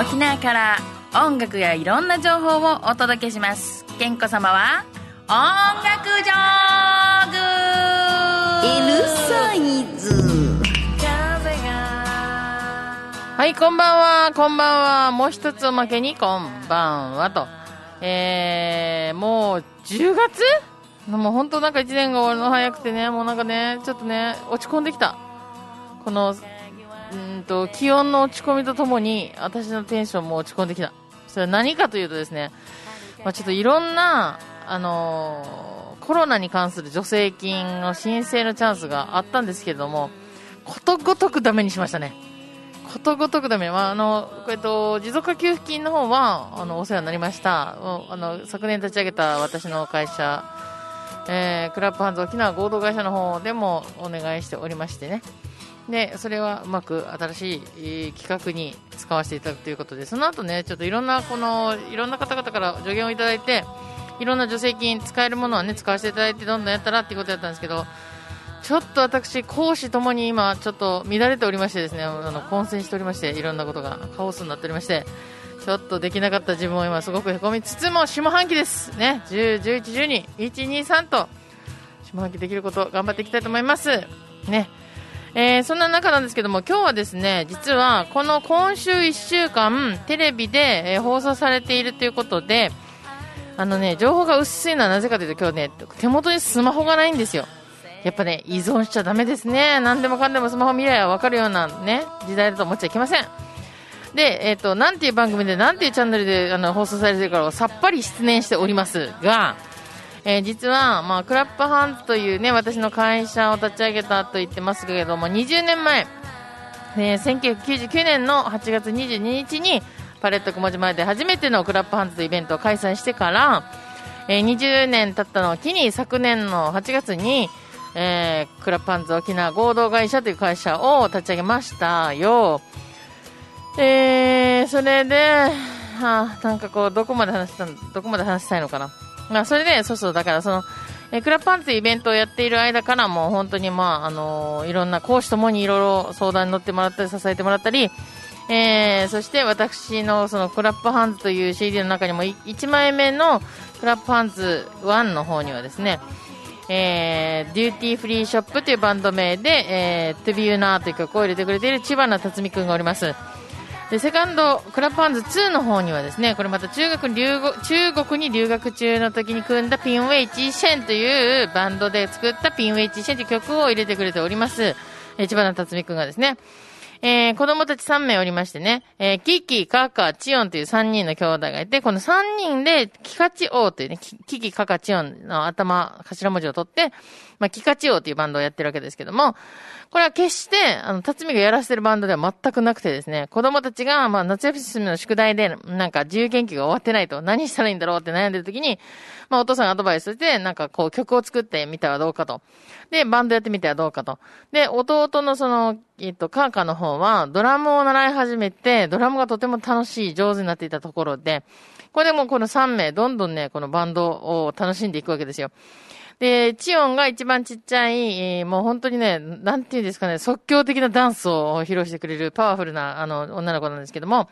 沖縄から音楽やいろんな情報をお届けします健子様は音楽ジョーグ L サイズはい、こんばんは、こんばんは。もう一つおまけに、こんばんはと。えー、もう10月？もう本当なんか1年が終わるの早くてね、もうなんかね、ちょっとね、落ち込んできた。この、うんと、気温の落ち込みとともに、私のテンションも落ち込んできた。それは何かというとですね、まあ、ちょっといろんな、あのーコロナに関する助成金の申請のチャンスがあったんですけれども、ことごとくダメにしましたね。ことごとくダメ。まあ、あの、えっと、持続化給付金の方は、あの、お世話になりました。おあの、昨年立ち上げた私の会社、えー、クラップハンズ沖縄合同会社の方でもお願いしておりましてね。で、それはうまく新しい、企画に使わせていただくということで、その後ね、ちょっといろんな、この、いろんな方々から助言をいただいて、いろんな助成金使えるものはね、使わせていただいて、どんどんやったらっていうことだったんですけど、ちょっと私、講師ともに今、ちょっと乱れておりましてですね、あの混戦しておりまして、いろんなことがカオスになっておりまして、ちょっとできなかった自分を今すごくへこみつつも下半期です。ね、10、11、12、1、2、3と、下半期できること頑張っていきたいと思います。ね。えーそんな中なんですけども、今日はですね、実はこの今週1週間、テレビで、えー放送されているということで、あのね、情報が薄いのはなぜかというと今日ね、手元にスマホがないんですよ。やっぱね、依存しちゃダメですね。何でもかんでもスマホ見りゃわかるようなね、時代だと思っちゃいけません。で、えっ、と、なんていう番組で、なんていうチャンネルであの放送されているかをさっぱり失念しておりますが、えー実は、まあ、クラップハンズというね、私の会社を立ち上げたと言ってますけれども、20年前、えー1999年の8月22日に、パレット雲島で初めてのクラップハンズというイベントを開催してから、えー20年経ったのを機に、昨年の8月に、えークラップハンズ沖縄合同会社という会社を立ち上げましたよ。えー、それで、はあ、なんかこう、どこまで話した、どこまで話したいのかな。まあ、それで、そうそう、だからその、え Clap Hands イベントをやっている間からも、本当にまあ、あのいろんな講師ともにいろいろ相談に乗ってもらったり、支えてもらったり、えー、そして私のその Clap Hands という CD の中にも1枚目の Clap Hands 1の方にはですね、えー、 Duty Free Shopp というバンド名で、えー、To Be You Now という曲を入れてくれている知花竜海くんがおります。で、セカンド、 Clap Hands 2の方にはですね、これまた中学留学、中国に留学中の時に組んだピンウェイチーシェンというバンドで作ったピンウェイチーシェンという曲を入れてくれております。え、知花竜海くんがですね、えー、子供たち3名おりましてね、えー、キキ、カカ、チオンという3人の兄弟がいて、この3人で、キカチオウというね、キキ、カカ、チオンの頭、頭文字を取って、まあ、キカチオウというバンドをやってるわけですけども、これは決して、あの、辰巳がやらせてるバンドでは全くなくてですね、子供たちが、まあ、夏休みの宿題で、なんか自由研究が終わってないと、何したらいいんだろうって悩んでる時に、まあ、お父さんがアドバイスして、なんかこう、曲を作ってみたらどうかと。で、バンドやってみてはどうかと。で、弟のその、えっと、カーカの方は、ドラムを習い始めて、ドラムがとても楽しい、上手になっていたところで、これでもうこの3名、どんどんね、このバンドを楽しんでいくわけですよ。で、チオンが一番ちっちゃい、もう本当にね、なんていうんですかね、即興的なダンスを披露してくれるパワフルな、あの、女の子なんですけども、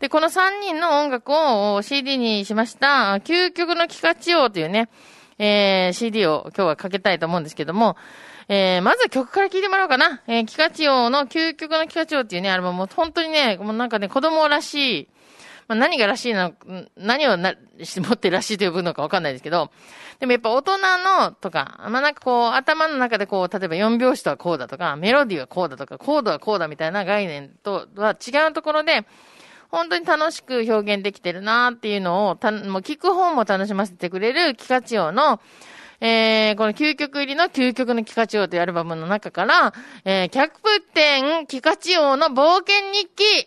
で、この3人の音楽を CD にしました、究極のキカチオというね、えー CD を今日はかけたいと思うんですけども、えーまずは曲から聴いてもらおうかな。えーキカチオの究極のキカチオっていうね、アルバム。も本当にね、もうなんかね、子供らしい、まあ、何がらしいの、何をな、持ってらしいと呼ぶのかわかんないですけど、でもやっぱ大人のとか、まあ、なんかこう、頭の中でこう、例えば4拍子とはこうだとか、メロディーはこうだとか、コードはこうだみたいな概念とは違うところで、本当に楽しく表現できてるなっていうのを、た、もう聞く方も楽しませてくれるキカチオの、えー、この究極入りの究極のキカチオというアルバムの中から、えー、キャプテンキカチオの冒険日記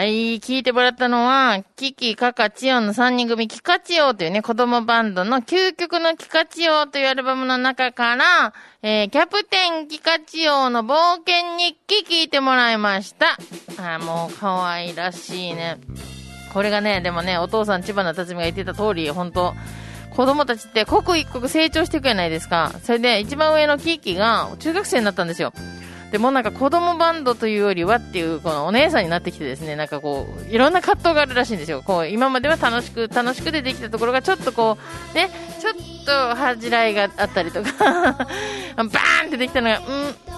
はい、聞いてもらったのは、キキ、カカ、チオンの3人組、キカチオというね、子供バンドの究極のキカチオというアルバムの中から、えー、キャプテンキカチオの冒険日記聞いてもらいました。あもう可愛らしいね。これがね、でもね、お父さん千葉の辰巳が言ってた通り、本当子供たちって刻一刻成長していくじゃないですか。それで一番上のキキが中学生になったんですよ。でもなんか子供バンドというよりはっていう、このお姉さんになってきてですね、なんかこう、いろんな葛藤があるらしいんですよ。こう、今までは楽しく、楽しくでできたところがちょっとこう、ね、ちょっと恥じらいがあったりとか、バーンってできたのが、う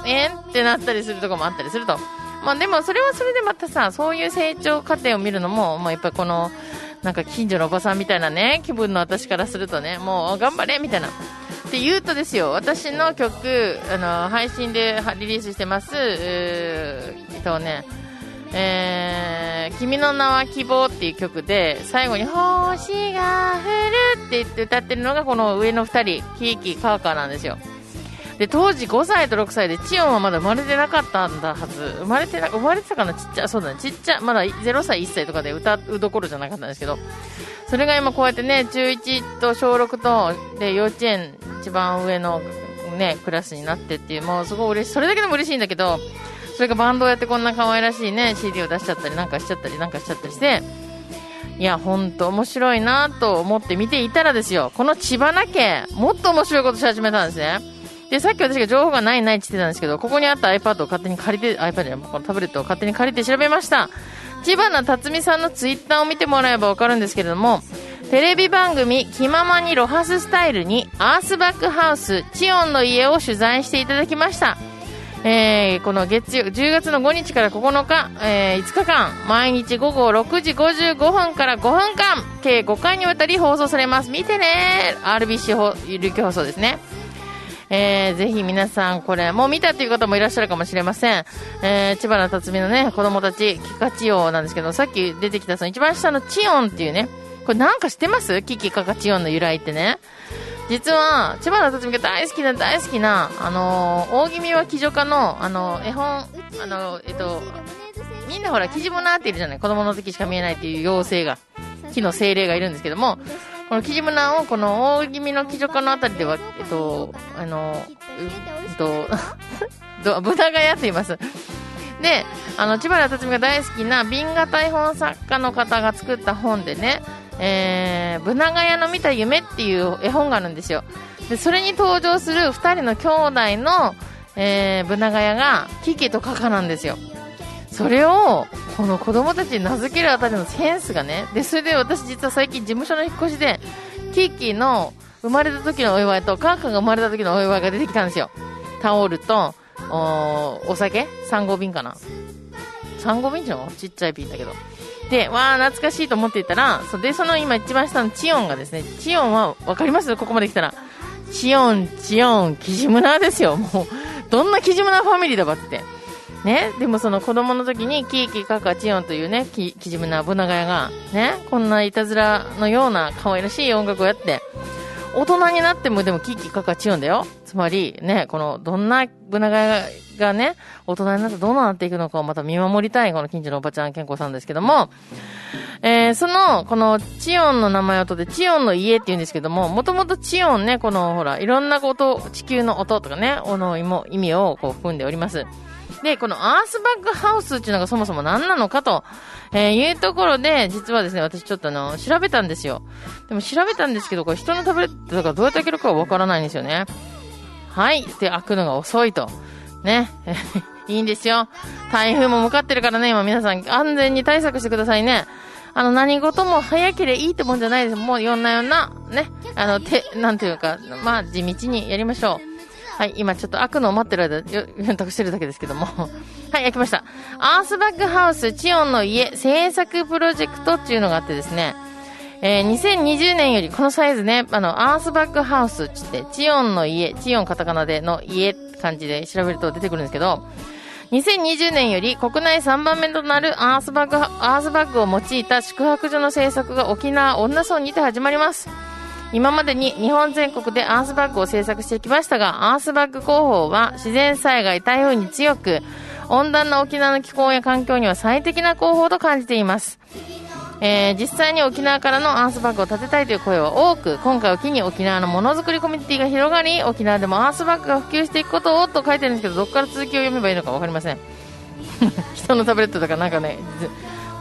ん、えんってなったりするとこもあったりすると。まあでもそれはそれでまたさ、そういう成長過程を見るのも、まあやっぱこの、なんか近所のおばさんみたいなね、気分の私からするとね、もう頑張れみたいな。って言うとですよ、私の曲、あの、配信でリリースしてます、えっとね、えー、君の名は希望っていう曲で、最後に星が降るって言って歌ってるのがこの上の2人、キーキーカーカーなんですよ。で、当時5歳と6歳で、チオンはまだ生まれてなかったんだはず。生まれてな、生まれてたかな？ちっちゃ、そうだね。ちっちゃ、まだ0歳1歳とかで歌うどころじゃなかったんですけど、それが今こうやってね、中1と小6と、で、幼稚園一番上のね、クラスになってっていう、もうすごい嬉しい。それだけでも嬉しいんだけど、それがバンドをやってこんな可愛らしいね、CD を出しちゃったりなんかしちゃったりなんかしちゃったりして、いや、ほんと面白いなと思って見ていたらですよ、この千葉な家、もっと面白いことし始めたんですね。で、さっき私が情報がないないって言ってたんですけど、ここにあった iPad を勝手に借りて、iPad じゃこのタブレットを勝手に借りて調べました。千葉な辰巳さんのツイッターを見てもらえばわかるんですけれども、テレビ番組、気ままにロハススタイルに、アースバックハウス、チオンの家を取材していただきました。えー、この月曜、10月の5日から9日、えー、5日間、毎日午後6時55分から5分間、計5回にわたり放送されます。見てね !RBC 放琉球放送ですね。えー、ぜひ皆さんこれ、もう見たっていう方もいらっしゃるかもしれません。えー、千葉の辰巳のね、子供たち、キカチオなんですけど、さっき出てきたその一番下のチオンっていうね、これなんか知ってます？キキカカチオンの由来ってね。実は、千葉の辰巳が大好きな大好きな、あのー、大気味は騎女家の、あのー、絵本、あのー、えっと、みんなほら、キジモナーっているじゃない子供の時しか見えないっていう妖精が、木の精霊がいるんですけども、このキジムナをこの大気味の騎女家のあたりでは、えっと、あの、えっと、ど ブナガヤと言います。で、あの、千葉辰巳が大好きな瓶型絵本作家の方が作った本でね、えー、ブナガヤの見た夢っていう絵本があるんですよ。で、それに登場する二人の兄弟の、えー、ブナガヤが、キキとカカなんですよ。それを、この子供たちに名付けるあたりのセンスがね、で、それで私実は最近事務所の引っ越しで、キッキーの生まれた時のお祝いと、カーカンが生まれた時のお祝いが出てきたんですよ。タオルと、おお酒 ?3 号瓶かな ?3 号瓶じゃん？ちっちゃい瓶だけど。で、わー、懐かしいと思っていたら、そで、その今一番下のチオンがですね、チオンは、わかります？ここまで来たら。チオン、チオン、キジムナーですよ。もう、どんなキジムナーファミリーだばって。ね、でもその子供の時にキーキーカカチオンというね、キキジムナブナガヤが、ね、こんないたずらのような可愛らしい音楽をやって、大人になってもでもキーキーカカチオンだよ。つまり、ね、この、どんなブナガヤがね、大人になってどうなっていくのかをまた見守りたい、この近所のおばちゃん健康さんですけども、えー、その、この、チオンの名前をとって、チオンの家って言うんですけども、もともとチオンね、この、ほら、いろんなこと、地球の音とかね、この意味をこう含んでおります。で、このアースバックハウスっていうのがそもそも何なのかと、えー、いうところで、実はですね、私ちょっとあの、調べたんですよ。でも調べたんですけど、これ人のタブレットとかどうやって開けるかはわからないんですよね。はい。で、開くのが遅いと。ね。いいんですよ。台風も向かってるからね、今皆さん安全に対策してくださいね。あの、何事も早ければいいってもんじゃないです。もういろんなような、ね。あの、て、なんていうか、まあ、地道にやりましょう。はい、今ちょっと開くのを待ってる間、選択してるだけですけども。はい、開きました。アースバックハウス、チオンの家制作プロジェクトっていうのがあってですね、えー、2020年よりこのサイズね、あの、アースバックハウスってって、チオンの家、チオンカタカナでの家って感じで調べると出てくるんですけど、2020年より国内3番目となるアースバック、アースバッグを用いた宿泊所の制作が沖縄女村にて始まります。今までに日本全国でアースバッグを制作してきましたが、アースバッグ広報は自然災害、台風に強く、温暖な沖縄の気候や環境には最適な広報と感じています。えー実際に沖縄からのアースバッグを建てたいという声は多く、今回を機に沖縄のものづくりコミュニティが広がり、沖縄でもアースバッグが普及していくことをと書いてるんですけど、どっから続きを読めばいいのか分かりません。人のタブレットだからなんかね、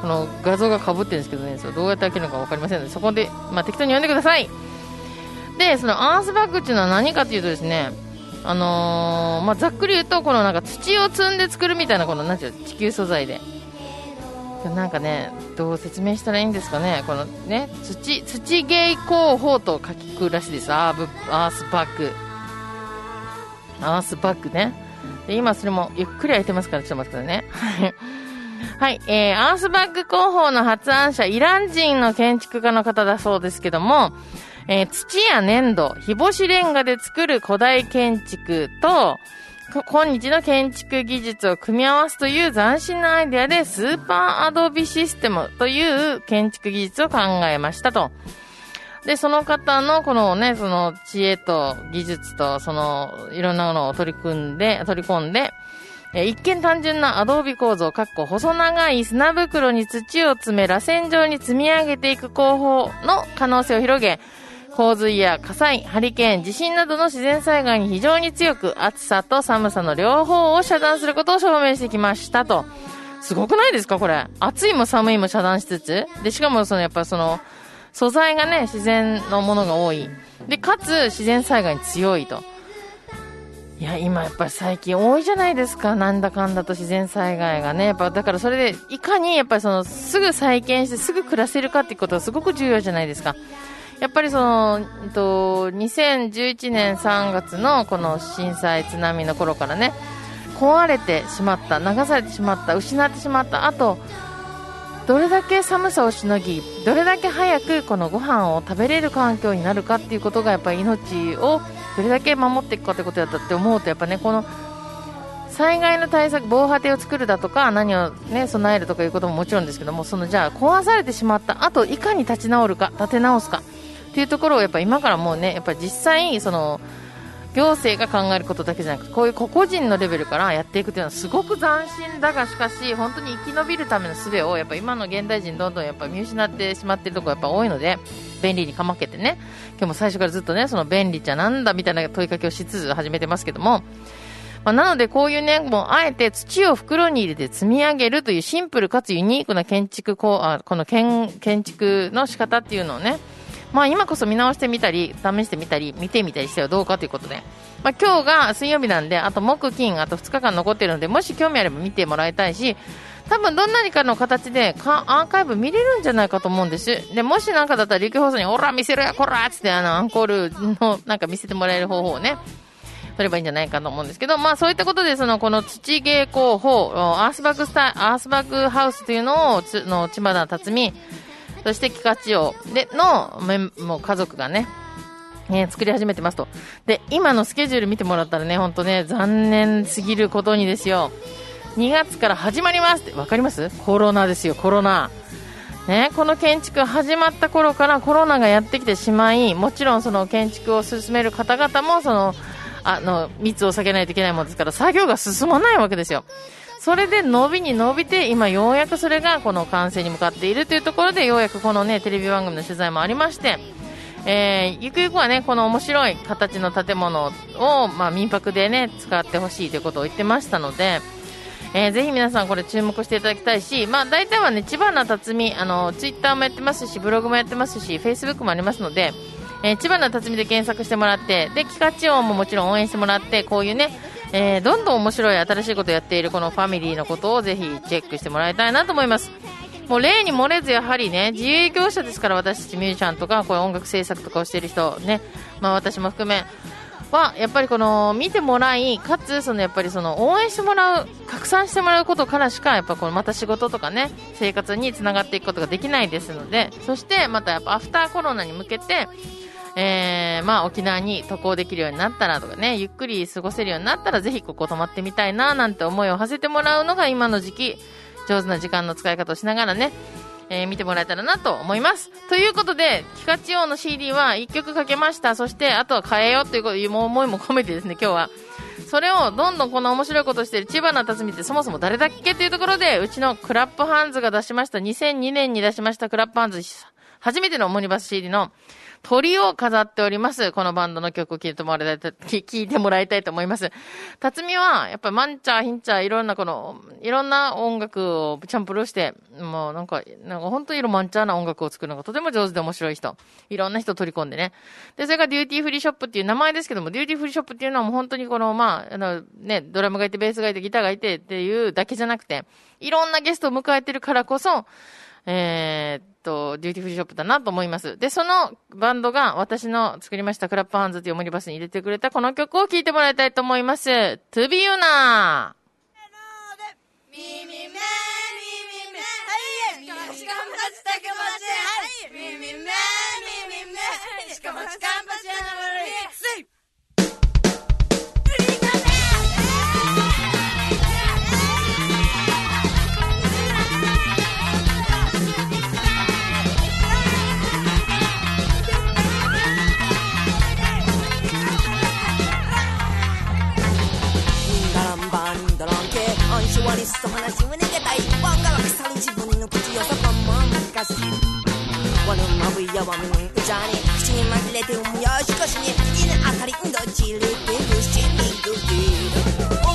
この画像がかぶってるんですけどね、そどうやって開けるのか分かりませんので、そこで、まあ、適当に読んでください。で、そのアースバッグっていうのは何かというとですね、あのーまあ、ざっくり言うと、このなんか土を積んで作るみたいな、この、なんていうの地球素材で。なんかね、どう説明したらいいんですかね、このね、土、土芸工法と書くらしいです。アーブ、アースバッグ。アースバッグね。で、今それもゆっくり開いてますから、ちょっと待ってくださいね。はい。えー、アースバッグ工法の発案者、イラン人の建築家の方だそうですけども、えー土や粘土、日干しレンガで作る古代建築と、今日の建築技術を組み合わすという斬新なアイデアで、スーパーアドビシステムという建築技術を考えましたと。で、その方のこのね、その知恵と技術と、その、いろんなものを取り組んで、取り込んで、え一見単純なアドービ構造、かっこ細長い砂袋に土を詰め、螺旋状に積み上げていく工法の可能性を広げ、洪水や火災、ハリケーン、地震などの自然災害に非常に強く、暑さと寒さの両方を遮断することを証明してきましたと。すごくないですかこれ。暑いも寒いも遮断しつつ。で、しかもそのやっぱその、素材がね、自然のものが多い。で、かつ自然災害に強いと。いや、今やっぱり最近多いじゃないですか。なんだかんだと自然災害がね。やっぱだからそれで、いかにやっぱりその、すぐ再建してすぐ暮らせるかっていうことがすごく重要じゃないですか。やっぱりその、えっと、2011年3月のこの震災津波の頃からね、壊れてしまった、流されてしまった、失ってしまった、あと、どれだけ寒さをしのぎ、どれだけ早くこのご飯を食べれる環境になるかっていうことがやっぱり命をどれだけ守っていくかってことだったって思うとやっぱねこの災害の対策防波堤を作るだとか何をね備えるとかいうことももちろんですけどもそのじゃあ壊されてしまった後いかに立ち直るか立て直すか。っていうところをやっぱ今からもうねやっぱ実際その行政が考えることだけじゃなくこういう個々人のレベルからやっていくというのはすごく斬新だがしかし本当に生き延びるための術をやっぱ今の現代人どんどんやっぱ見失ってしまっているところがやっぱ多いので便利にかまけてね。今日も最初からずっとねその便利じゃなんだみたいな問いかけをしつつ始めてますけども。まあ、なのでこういうね、もうあえて土を袋に入れて積み上げるというシンプルかつユニークな建築こう、あこの建建築の仕方っていうのをね、まあ今こそ見直してみたり、試してみたり、見てみたりしてはどうかということで。まあ今日が水曜日なんで、あと木金、あと2日間残ってるので、もし興味あれば見てもらいたいし、多分どんなにかの形でかアーカイブ見れるんじゃないかと思うんです。で、もしなんかだったら琉球放送に、オラ見せろや、こらっつってあの、アンコールのなんか見せてもらえる方法をね、取ればいいんじゃないかと思うんですけど、まあそういったことで、その、この土芸工法、アースバッグスタイアースバッグハウスというのを、つの、千葉田辰巳、そしてキカチオでの、もう家族がね、え作り始めてますと。で、今のスケジュール見てもらったらね、ほんとね、残念すぎることにですよ。2月から始まりますって、わかります？コロナですよ、コロナ。ね、この建築始まった頃からコロナがやってきてしまい、もちろんその建築を進める方々も、その、あの、密を避けないといけないものですから、作業が進まないわけですよ。それで伸びに伸びて、今ようやくそれがこの完成に向かっているというところで、ようやくこのね、テレビ番組の取材もありまして、えーゆくゆくはね、この面白い形の建物を、まあ、民泊でね、使ってほしいということを言ってましたので、えーぜひ皆さんこれ注目していただきたいし、まあ大体はね、千葉な辰巳、あの、ツイッターもやってますし、ブログもやってますし、フェイスブックもありますので、えー千葉な辰巳で検索してもらって、で、キカチオンももちろん応援してもらって、こういうね、えーどんどん面白い新しいことをやっているこのファミリーのことをぜひチェックしてもらいたいなと思います。もう例に漏れずやはりね、自営業者ですから私たちミュージシャンとか、こういう音楽制作とかをしている人ね、まあ私も含め、は、やっぱりこの、見てもらい、かつ、そのやっぱりその、応援してもらう、拡散してもらうことからしか、やっぱこの、また仕事とかね、生活につながっていくことができないですので、そして、またやっぱアフターコロナに向けて、えー、まあ沖縄に渡航できるようになったらとかね、ゆっくり過ごせるようになったらぜひここ泊まってみたいななんて思いを馳せてもらうのが今の時期、上手な時間の使い方をしながらね、えー見てもらえたらなと思います。ということで、キカチオの CD は1曲かけました。そして、あとは変えようという思いも込めてですね、今日は、それをどんどんこの面白いことしてる千葉な辰巳ってそもそも誰だっけというところで、うちのクラップハンズが出しました、2002年に出しましたクラップハンズ、初めてのオムニバス CD のトリを飾っております。このバンドの曲を聴いてもらいたい、聞いてもらいたいと思います。竜海は、やっぱりマンチャー、ヒンチャー、いろんなこの、いろんな音楽をチャンプルーして、もうなんか、なんか本当にロマンチャーな音楽を作るのがとても上手で面白い人。いろんな人を取り込んでね。で、それが Duty Free Shopp っていう名前ですけども、 Duty Free Shopp っていうのはもう本当にこの、まあ、あの、ね、ドラムがいて、ベースがいて、ギターがいてっていうだけじゃなくて、いろんなゲストを迎えてるからこそ、えーっと、 Duty Free Shopp だなと思います。で、そのバンドが私の作りました Clap Hands というオムニバスに入れてくれたこの曲を聴いてもらいたいと思います。To be you na! ダ証はリスト話胸が大ワンから腐る自分の口よさばんまん。難しい我のまぶやわみんうちゃに。口に紛れてうむよ。しかしに口に当たりんどちりてるしにぐき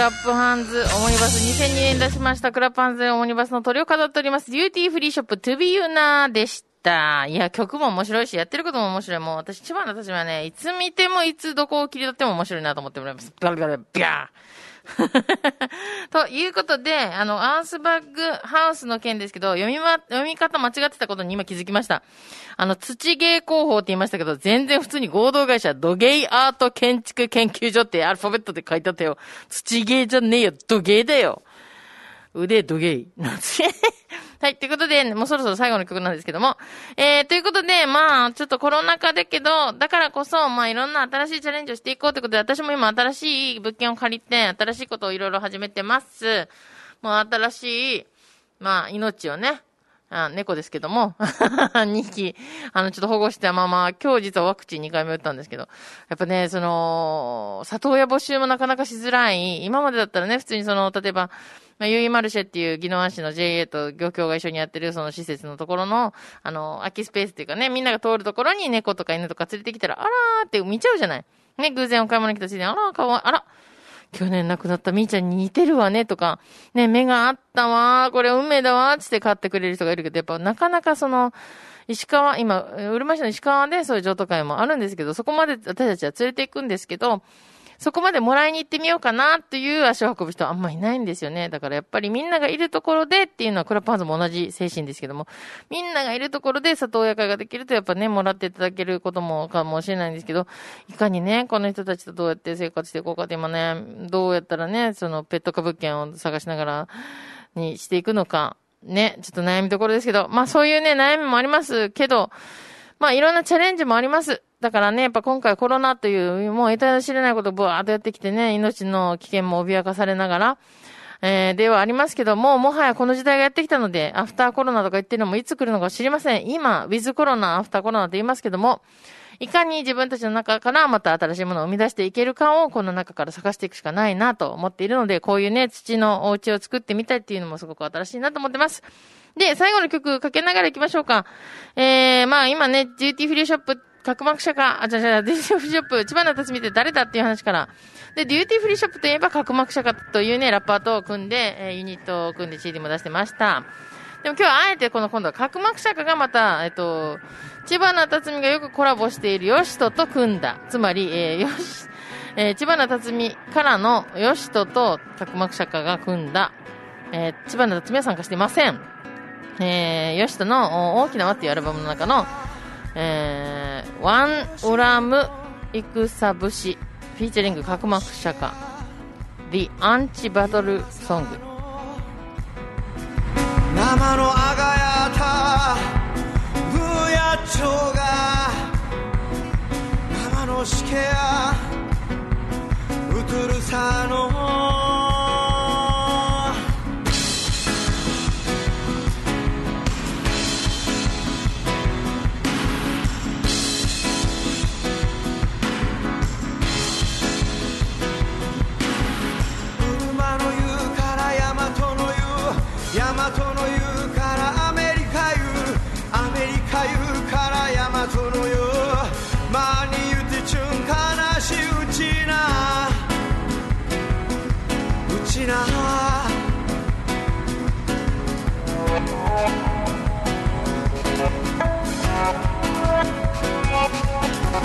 ラップハンズオモニバス2002年出しました、クラップハンズオモニバスの鳥を飾っております、デューティーフリーショップ To Be You Na でした。いや、曲も面白いし、やってることも面白い。もう私、千葉のたちはね、いつ見ても、いつどこを切り取っても面白いなと思っております。バリバリビャー ということで、あの、アースバッグハウスの件ですけど、読みま、読み方間違ってたことに今気づきました。あの、土芸工法って言いましたけど、全然普通に合同会社、土芸アート建築研究所ってアルファベットで書いてあったよ。土芸じゃねえよ、土芸だよ。腕土芸。なんつはい、ということで、もうそろそろ最後の曲なんですけども。えー、ということで、まあ、ちょっとコロナ禍だけど、だからこそ、まあ、いろんな新しいチャレンジをしていこうということで、私も今新しい物件を借りて、新しいことをいろいろ始めてます。もう新しい、まあ、命をね、あ猫ですけども、2匹、あの、ちょっと保護したまま、今日実はワクチン2回目打ったんですけど、やっぱね、その、里親募集もなかなかしづらい、今までだったらね、普通にその、例えば、まあ、ユイマルシェっていう宜野湾市の JA と漁協が一緒にやってるその施設のところの、あの、空きスペースっていうかね、みんなが通るところに猫とか犬とか連れてきたら、あらーって見ちゃうじゃない。ね、偶然お買い物来たついでに、あらーかわいい、あら、去年亡くなったみーちゃんに似てるわねとか、ね、目があったわ、これ運命だわ、つって買ってくれる人がいるけど、やっぱなかなかその、石川、今、うるま市の石川でそういう譲渡会もあるんですけど、そこまで私たちは連れて行くんですけど、そこまでもらいに行ってみようかなっていう足を運ぶ人はあんまいないんですよね。だからやっぱりみんながいるところでっていうのはクラップハンズも同じ精神ですけども、みんながいるところで里親会ができるとやっぱね、もらっていただけることもかもしれないんですけど、いかにね、この人たちとどうやって生活していこうかって今ね、どうやったらね、そのペット化物件を探しながらにしていくのか、ね、ちょっと悩みどころですけど、まあそういうね、悩みもありますけど、まあいろんなチャレンジもあります。だからね、やっぱ今回コロナという、もう得体の知れないことをブワーっとやってきてね、命の危険も脅かされながら、えー、ではありますけども、もはやこの時代がやってきたので、アフターコロナとか言ってるのもいつ来るのか知りません。今、ウィズコロナ、アフターコロナと言いますけども、いかに自分たちの中からまた新しいものを生み出していけるかを、この中から探していくしかないなと思っているので、こういうね、土のお家を作ってみたいっていうのもすごく新しいなと思ってます。で、最後の曲かけながら行きましょうか。えー、まあ今ね、デューティーフリーショップ、角膜社か、あ、じゃじゃデューティーフリーショップ、千葉の辰巳って誰だっていう話から。で、 Duty Free Shopp といえばカクマクシャカというね、ラッパーと組んで、えユニットを組んで CD も出してました。でも今日はあえてこの今度はカクマクシャカがまた、えっと、知花竜海がよくコラボしているヨシトと組んだ。つまり、えー、よし、えー、知花竜海からのヨシトとカクマクシャカが組んだ、えー、千葉の辰巳は参加していません。えー、ヨシトの大きな輪っていうアルバムの中の、えー、ワンウラムイクサブシフィーチャリング角膜社か The Anti Battle Song 生のあがやたブヤチョが生のしけやうとるさの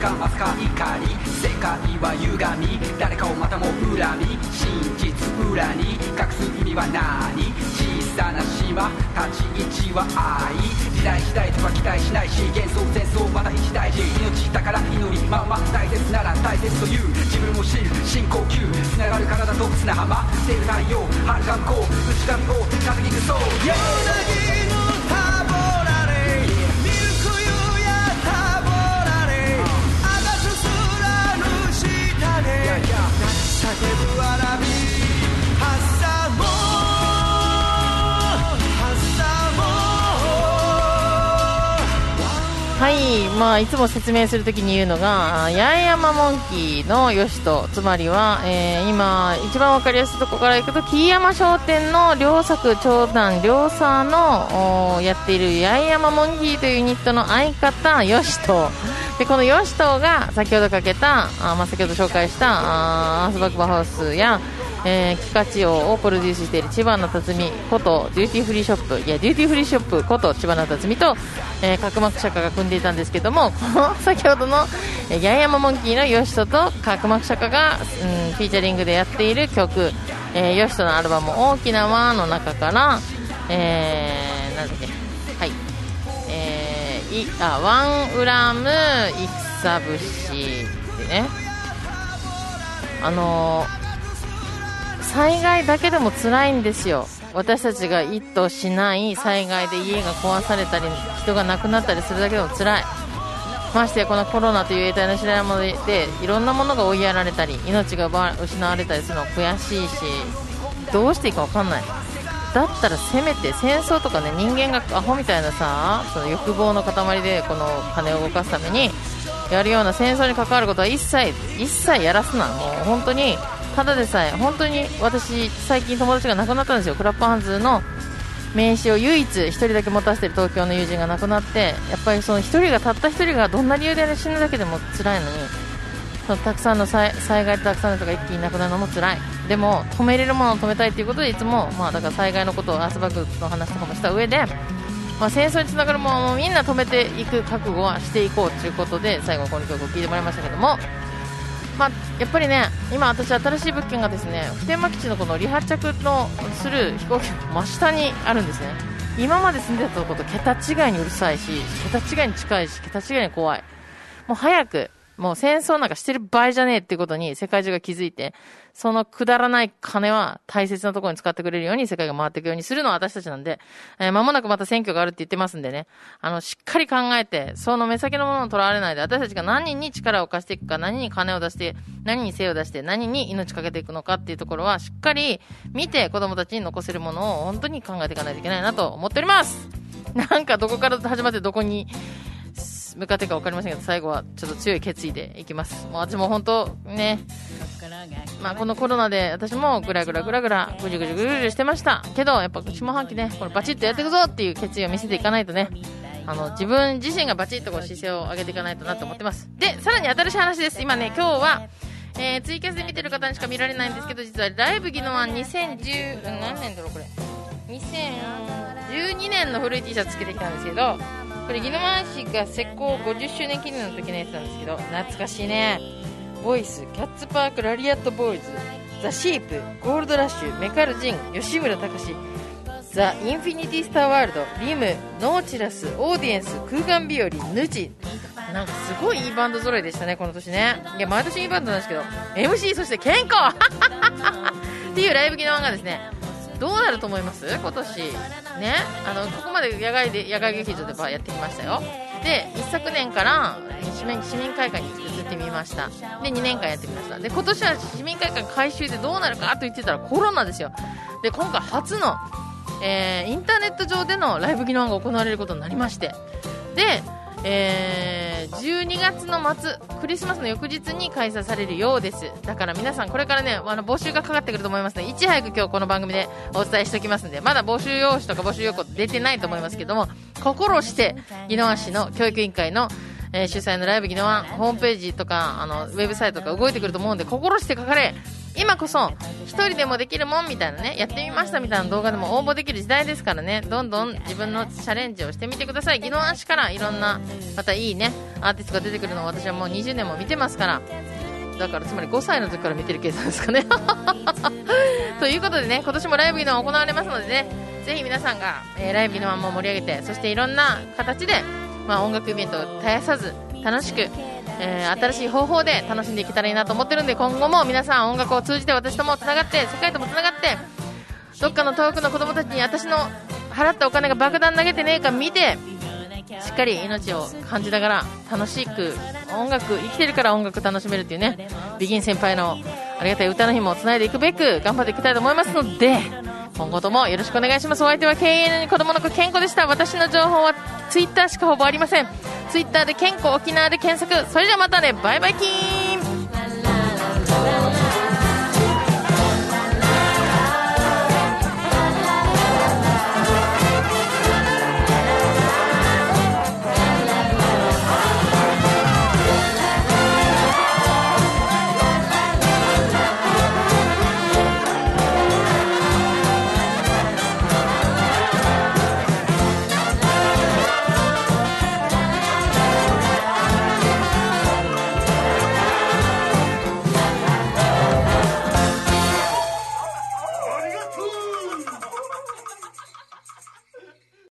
かまさか怒り世界は歪み誰かをまたも恨み真実裏に隠す意味は何小さな島立ち位置は愛時代時代とか期待しないし幻想戦争まだ一大事命だから祈りまんま大切なら大切という自分を知る深呼吸つながる体と砂浜出る太陽遥か向こう内髪を風にぐそう叫ぶわらはい、まあ、いつも説明するときに言うのが、八重山モンキーのヨシト、つまりは、えー今、一番わかりやすいところからいくと、木山商店の両作長男、両佐のおやっている八重山モンキーというユニットの相方、ヨシト。で、このヨシトが先ほどかけた、あまあ、先ほど紹介した、あアースバックバハウスや、えー、キカチオをプロデュースしている千葉の辰巳ことデューティーフリーショップいやデューティーフリーショップこと千葉の辰巳と、えー、角膜釈迦が組んでいたんですけどもこの 先ほどの、えー、八重山モンキーのヨシトとカクマクシャカが、うん、フィーチャリングでやっている曲、えー、ヨシトのアルバム「大きな輪」の中から、えー、なんだっけはい。えー、いあワンウラム戦節でね。あのー災害だけでも辛いんですよ。私たちが意図しない災害で家が壊されたり人が亡くなったりするだけでも辛い。ましてやこのコロナという永代の知らないものでいろんなものが追いやられたり命が失われたりするのは悔しいしどうしていいか分かんない。だったらせめて戦争とかね人間がアホみたいなさその欲望の塊でこの金を動かすためにやるような戦争に関わることは一切一切やらすな。もう本当にただでさえ本当に私最近友達が亡くなったんですよ。クラップハンズの名刺を唯一1人だけ持たせてる東京の友人が亡くなってやっぱりその1人がたった1人がどんな理由で死ぬだけでも辛いのにそのたくさんの災害でたくさんの人が一気に亡くなるのも辛い。でも止めれるものを止めたいということでいつも、まあ、だから災害のことをアースバックの話とかもした上で、まあ、戦争につながるものをみんな止めていく覚悟はしていこうということで最後この曲を聴いてもらいましたけども。まあ、やっぱりね、今、私、新しい物件がですね普天間基地のこの離発着のする飛行機の真下にあるんですね、今まで住んでたとこと桁違いにうるさいし、桁違いに近いし、桁違いに怖い、もう早く、もう戦争なんかしてる場合じゃねえってことに世界中が気づいて、そのくだらない金は大切なところに使ってくれるように世界が回っていくようにするのは私たちなんで、えー間もなくまた選挙があるって言ってますんでね、あの、しっかり考えて、その目先のものをとらわれないで、私たちが何人に力を貸していくか、何に金を出して、何に精を出して、何に命かけていくのかっていうところは、しっかり見て子供たちに残せるものを本当に考えていかないといけないなと思っております。なんかどこから始まってどこに向かっていくか分かりませんけど、最後はちょっと強い決意でいきます。もう私も本当ね、まあこのコロナで私もぐらぐらぐらぐらぐじゅぐじゅぐじゅぐじゅしてました。けど、やっぱ下半期ね、これバチッとやっていくぞっていう決意を見せていかないとね、あの、自分自身がバチッとこう姿勢を上げていかないとなと思ってます。で、さらに新しい話です。今ね、今日は、えー、ツイキャスで見てる方にしか見られないんですけど、実はライブギノワン2010、何年だろうこれ。2012年の古い T シャツつけてきたんですけど、これギノワン氏が石膏50周年記念の時のやつなんですけど、懐かしいね。ボイス、キャッツパーク、ラリアットボーイズ、ザ・シープ、ゴールドラッシュ、メカルジン、吉村隆ザ・インフィニティ・スター・ワールド、リム、ノーチラス、オーディエンス、空間日和、ヌチ。なんかすごいいいバンド揃いでしたね、この年ね。いや、毎年いいバンドなんですけど、MC、そして健康 っていうライブ機能がですね、どうなると思います？今年。ね？あの、ここまで野外で、野外劇場でバーやってきましたよ。で、一昨年から市民市民会館に移ってみました。で、2年間やってみました。で、今年は市民会館改修でどうなるかと言ってたらコロナですよ。で、今回初の、えーインターネット上でのライブ技能が行われることになりまして。で、えー12月の末、クリスマスの翌日に開催されるようです。だから皆さんこれからね、あの募集がかかってくると思いますので、いち早く今日この番組でお伝えしておきますんで、まだ募集用紙とか募集要項出てないと思いますけども、心して、宜野湾市の教育委員会のえー主催のライブ宜野湾ホームページとか、あの、ウェブサイトとか動いてくると思うんで、心して書かれ、今こそ、一人でもできるもんみたいなね、やってみましたみたいな動画でも応募できる時代ですからね、どんどん自分のチャレンジをしてみてください。宜野湾市からいろんな、またいいね、アーティストが出てくるのを私はもう20年も見てますから、だからつまり5歳の時から見てる計算ですかね。ということでね今年もライブイノは行われますのでねぜひ皆さんが、えーライブイノワンも盛り上げてそしていろんな形で、まあ、音楽イベントを絶やさず楽しく、えー新しい方法で楽しんでいけたらいいなと思ってるんで今後も皆さん音楽を通じて私ともつながって世界ともつながってどっかの遠くの子供たちに私の払ったお金が爆弾投げてねえか見てしっかり命を感じながら楽しく音楽生きてるから音楽楽しめるっていうねビギン先輩のありがたい歌の日もつないでいくべく頑張っていきたいと思いますので今後ともよろしくお願いします。お相手は KN に子供の子健康でした。私の情報はツイッターしかほぼありません。ツイッターで健康沖縄で検索。それじゃあまたね。バイバイキーン。